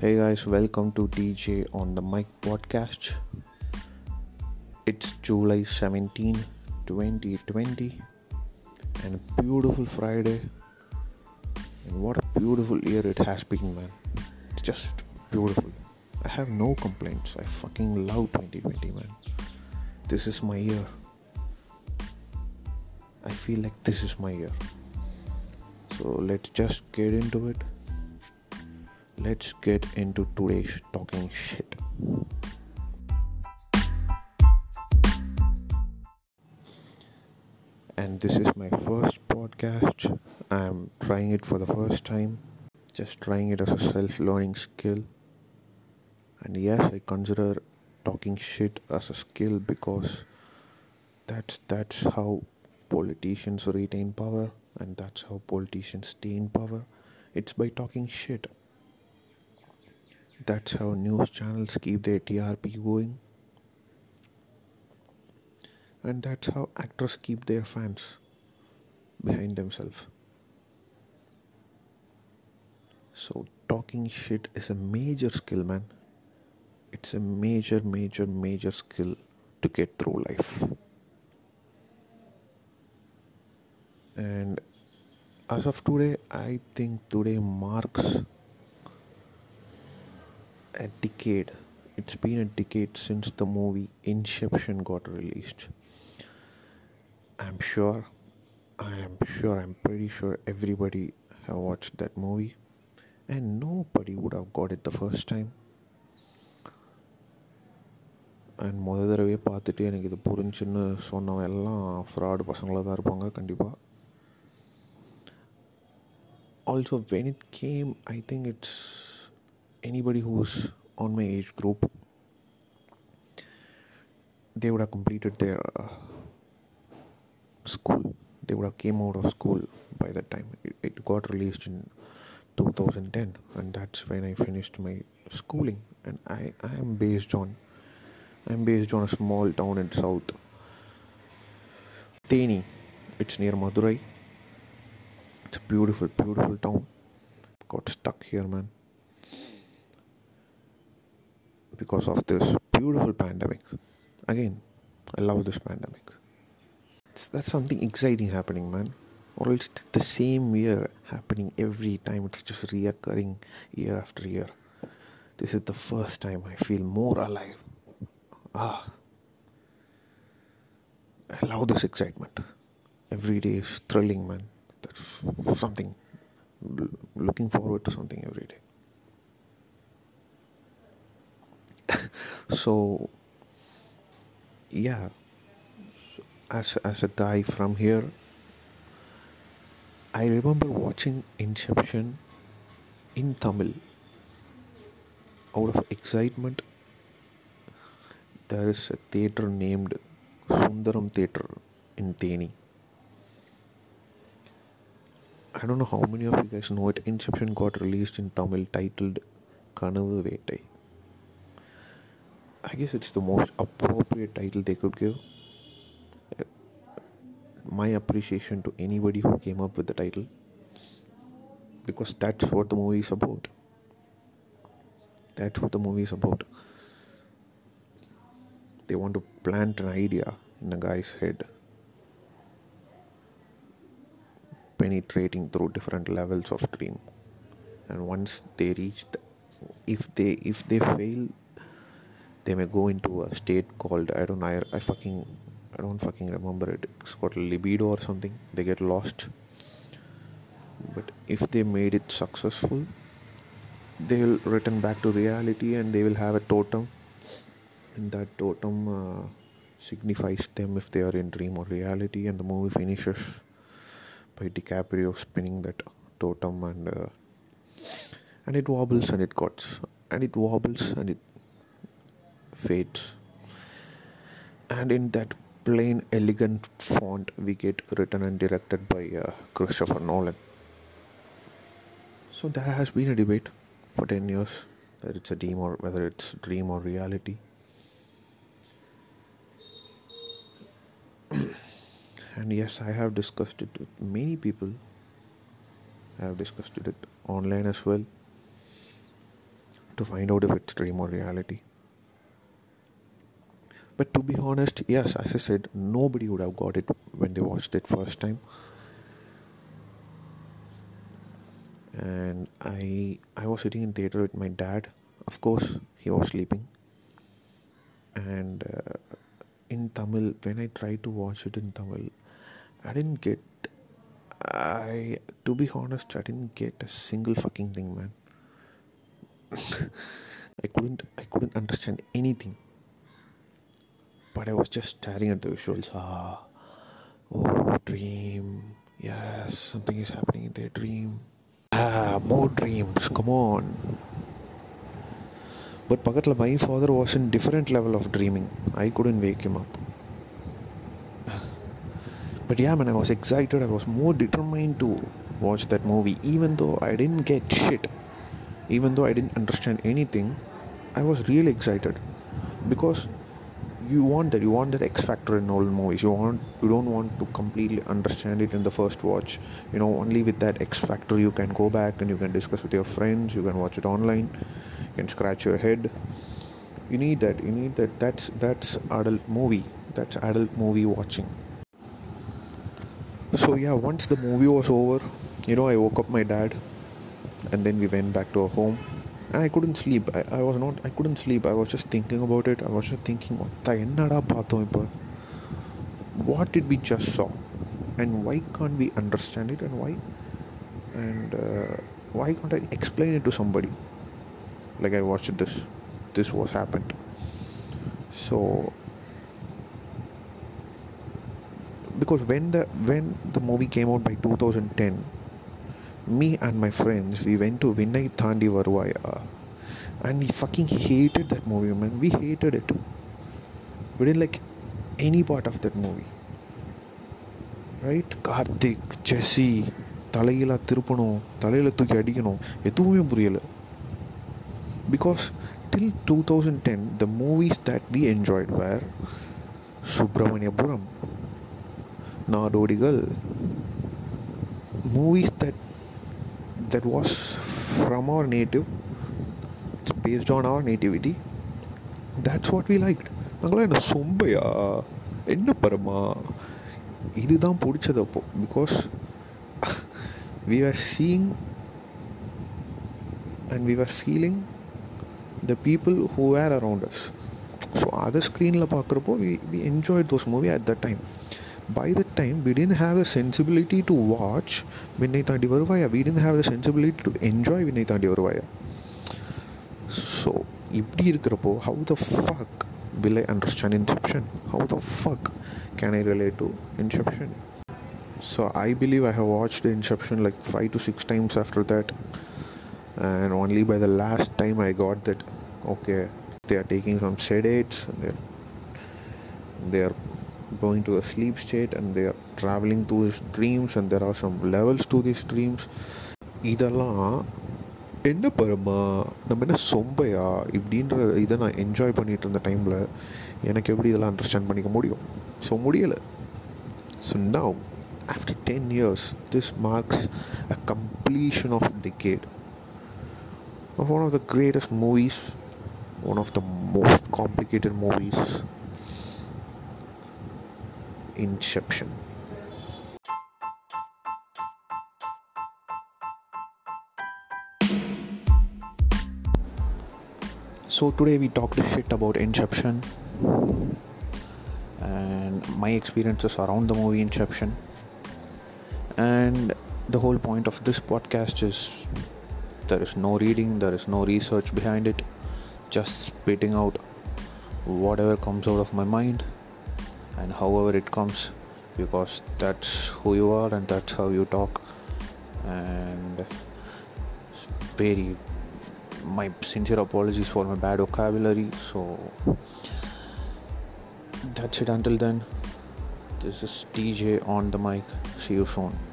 Hey guys, welcome to DJ on the Mic podcast. It's July 17, 2020, and a beautiful Friday. And what a beautiful year it has been, man. It's just beautiful. I have no complaints. I fucking love 2020, man. This is my year. I feel like this is my year. So let's just get into it let's get into today's talking shit. And this is my first podcast. I'm trying it for the first time, just trying it as a self learning skill. And yes, I consider talking shit as a skill because that's that's how politicians retain power and that's how politicians stay in power. It's by talking shit. That's how news channels keep their TRP going. And that's how actors keep their fans behind themselves. So, talking shit is a major skill, man. It's a major, major, major skill to get through life. And as of today, I think today marks a decade. It's been a decade since the movie Inception got released. I'm sure, I am sure, I'm pretty sure everybody have watched that movie, and nobody would have got it the first time. And முத தடவையே பார்த்துட்டு எனக்கு இது புரிஞ்சுன்னு சொன்னவன் எல்லாம் fraud பசங்களாக தான் இருப்பாங்க கண்டிப்பாக also when it came I think it's anybody who's on my age group they would have completed their uh, school they would have came out of school by that time it, it got released in 2010 and that's when i finished my schooling and i i am based on i'm based on a small town in south Theni. It's near Madurai. It's a beautiful, beautiful town. Got stuck here, man because of this beautiful pandemic. Again, I love this pandemic. That's something exciting happening, man. Or it's the same year happening every time. It's just reoccurring year after year. This is the first time I feel more alive. Ah. I love this excitement. Every day is thrilling, man. That's something. Looking forward to something every day. So yeah as as a guy from here i remember watching inception in tamil out of excitement there is a theater named sundaram theater in Theni. I don't know how many of you guys know it. Inception got released in Tamil titled Kanavu Vetai. I guess it's the most appropriate title they could give. My appreciation to anybody who came up with the title because that's what the movie is about. That's what the movie is about. They want to plant an idea in a guy's head, penetrating through different levels of dream, and once they reach, the, if they if they fail they may go into a state called I don't know I, I fucking I don't fucking remember it. It's called libido or something. They get lost. But if they made it successful, they'll return back to reality and they will have a totem. And that totem uh, signifies them if they are in dream or reality. And the movie finishes by DiCaprio spinning that totem and uh, and it wobbles and it cuts and it wobbles and it fades and in that plain elegant font we get written and directed by uh, christopher nolan. So there has been a debate for 10 years that it's a dream or whether it's dream or reality. And yes i have discussed it with many people. I have discussed it online as well to find out if it's dream or reality. But to be honest, yes, as I said, nobody would have got it when they watched it first time. And I I was sitting in theater with my dad. Of course, he was sleeping. And uh, in Tamil, when I tried to watch it in Tamil, I didn't get. I to be honest, I didn't get a single fucking thing, man. I couldn't I couldn't understand anything. But I was just staring at the visuals. Ah, oh, dream. Yes, something is happening in their dream. Ah, more dreams. Come on. But Pakatla, my father was in different level of dreaming. I couldn't wake him up. But yeah, man, I was excited. I was more determined to watch that movie, even though I didn't get shit even though I didn't understand anything, I was really excited because you want that you want that X factor in all movies. You want you don't want to completely understand it in the first watch. You know, only with that X factor you can go back and you can discuss with your friends. You can watch it online. You can scratch your head. You need that. You need that. That's that's adult movie. That's adult movie watching. So yeah, once the movie was over, you know, I woke up my dad and then we went back to our home and I couldn't sleep. I, I was not I couldn't sleep. I was just thinking about it. I was just thinking what did we just saw and why can't we understand it and why and uh, why can't I explain it to somebody like I watched this this was happened so because when the when the movie came out by 2010 me and my friends, we went to Vinnai Thandi Varuvaya and we fucking hated that movie, man. We hated it. We didn't like any part of that movie. Right Karthik ஜெஸி தலையில் திருப்பணும் தலையில் தூக்கி அடிக்கணும் எதுவுமே புரியலை because till two thousand ten the movies that we enjoyed were Subramaniapuram Nadodigal movies that that was from our native it's based on our nativity. That's what we liked. நாங்களாம் என்ன சொம்பையா? என்ன பரமா? இதுதான் பிடிச்சது அப்போ. Because we are seeing and we are feeling the people who were around us so அதை ஸ்க்ரீனில் பார்க்குறப்போ we we enjoy those movie at the time by that time we didn't have the sensibility to watch Vinnai Thandi Varuvaya. We didn't have the sensibility to enjoy Vinnai Thandi Varuvaya. So இப்படி இருக்கிறப்போ how the fuck will I understand Inception? How the fuck can I relate to Inception? So I believe I have watched Inception like five to six times after that, and only by the last time I got that okay they are taking some sedates, they're they are going to a sleep state and they are traveling through his dreams and there are some levels to these dreams இதெல்லாம் என்ன Burma நம்ம என்ன சொம்பையா இப்படின்ற இதை நான் enjoy பண்ணிகிட்டு இருந்த டைமில் எனக்கு எப்படி இதெல்லாம் அண்டர்ஸ்டாண்ட் பண்ணிக்க முடியும் ஸோ முடியலை so now after ten years this marks a completion of decade one of the greatest movies one of the most complicated movies Inception. So today we talked shit about Inception and my experiences around the movie Inception. And the whole point of this podcast is there is no reading, there is no research behind it, just spitting out whatever comes out of my mind and however it comes because that's who you are and that's how you talk. And very my sincere apologies for my bad vocabulary. So that's it until then. This is dj on the mic. See you soon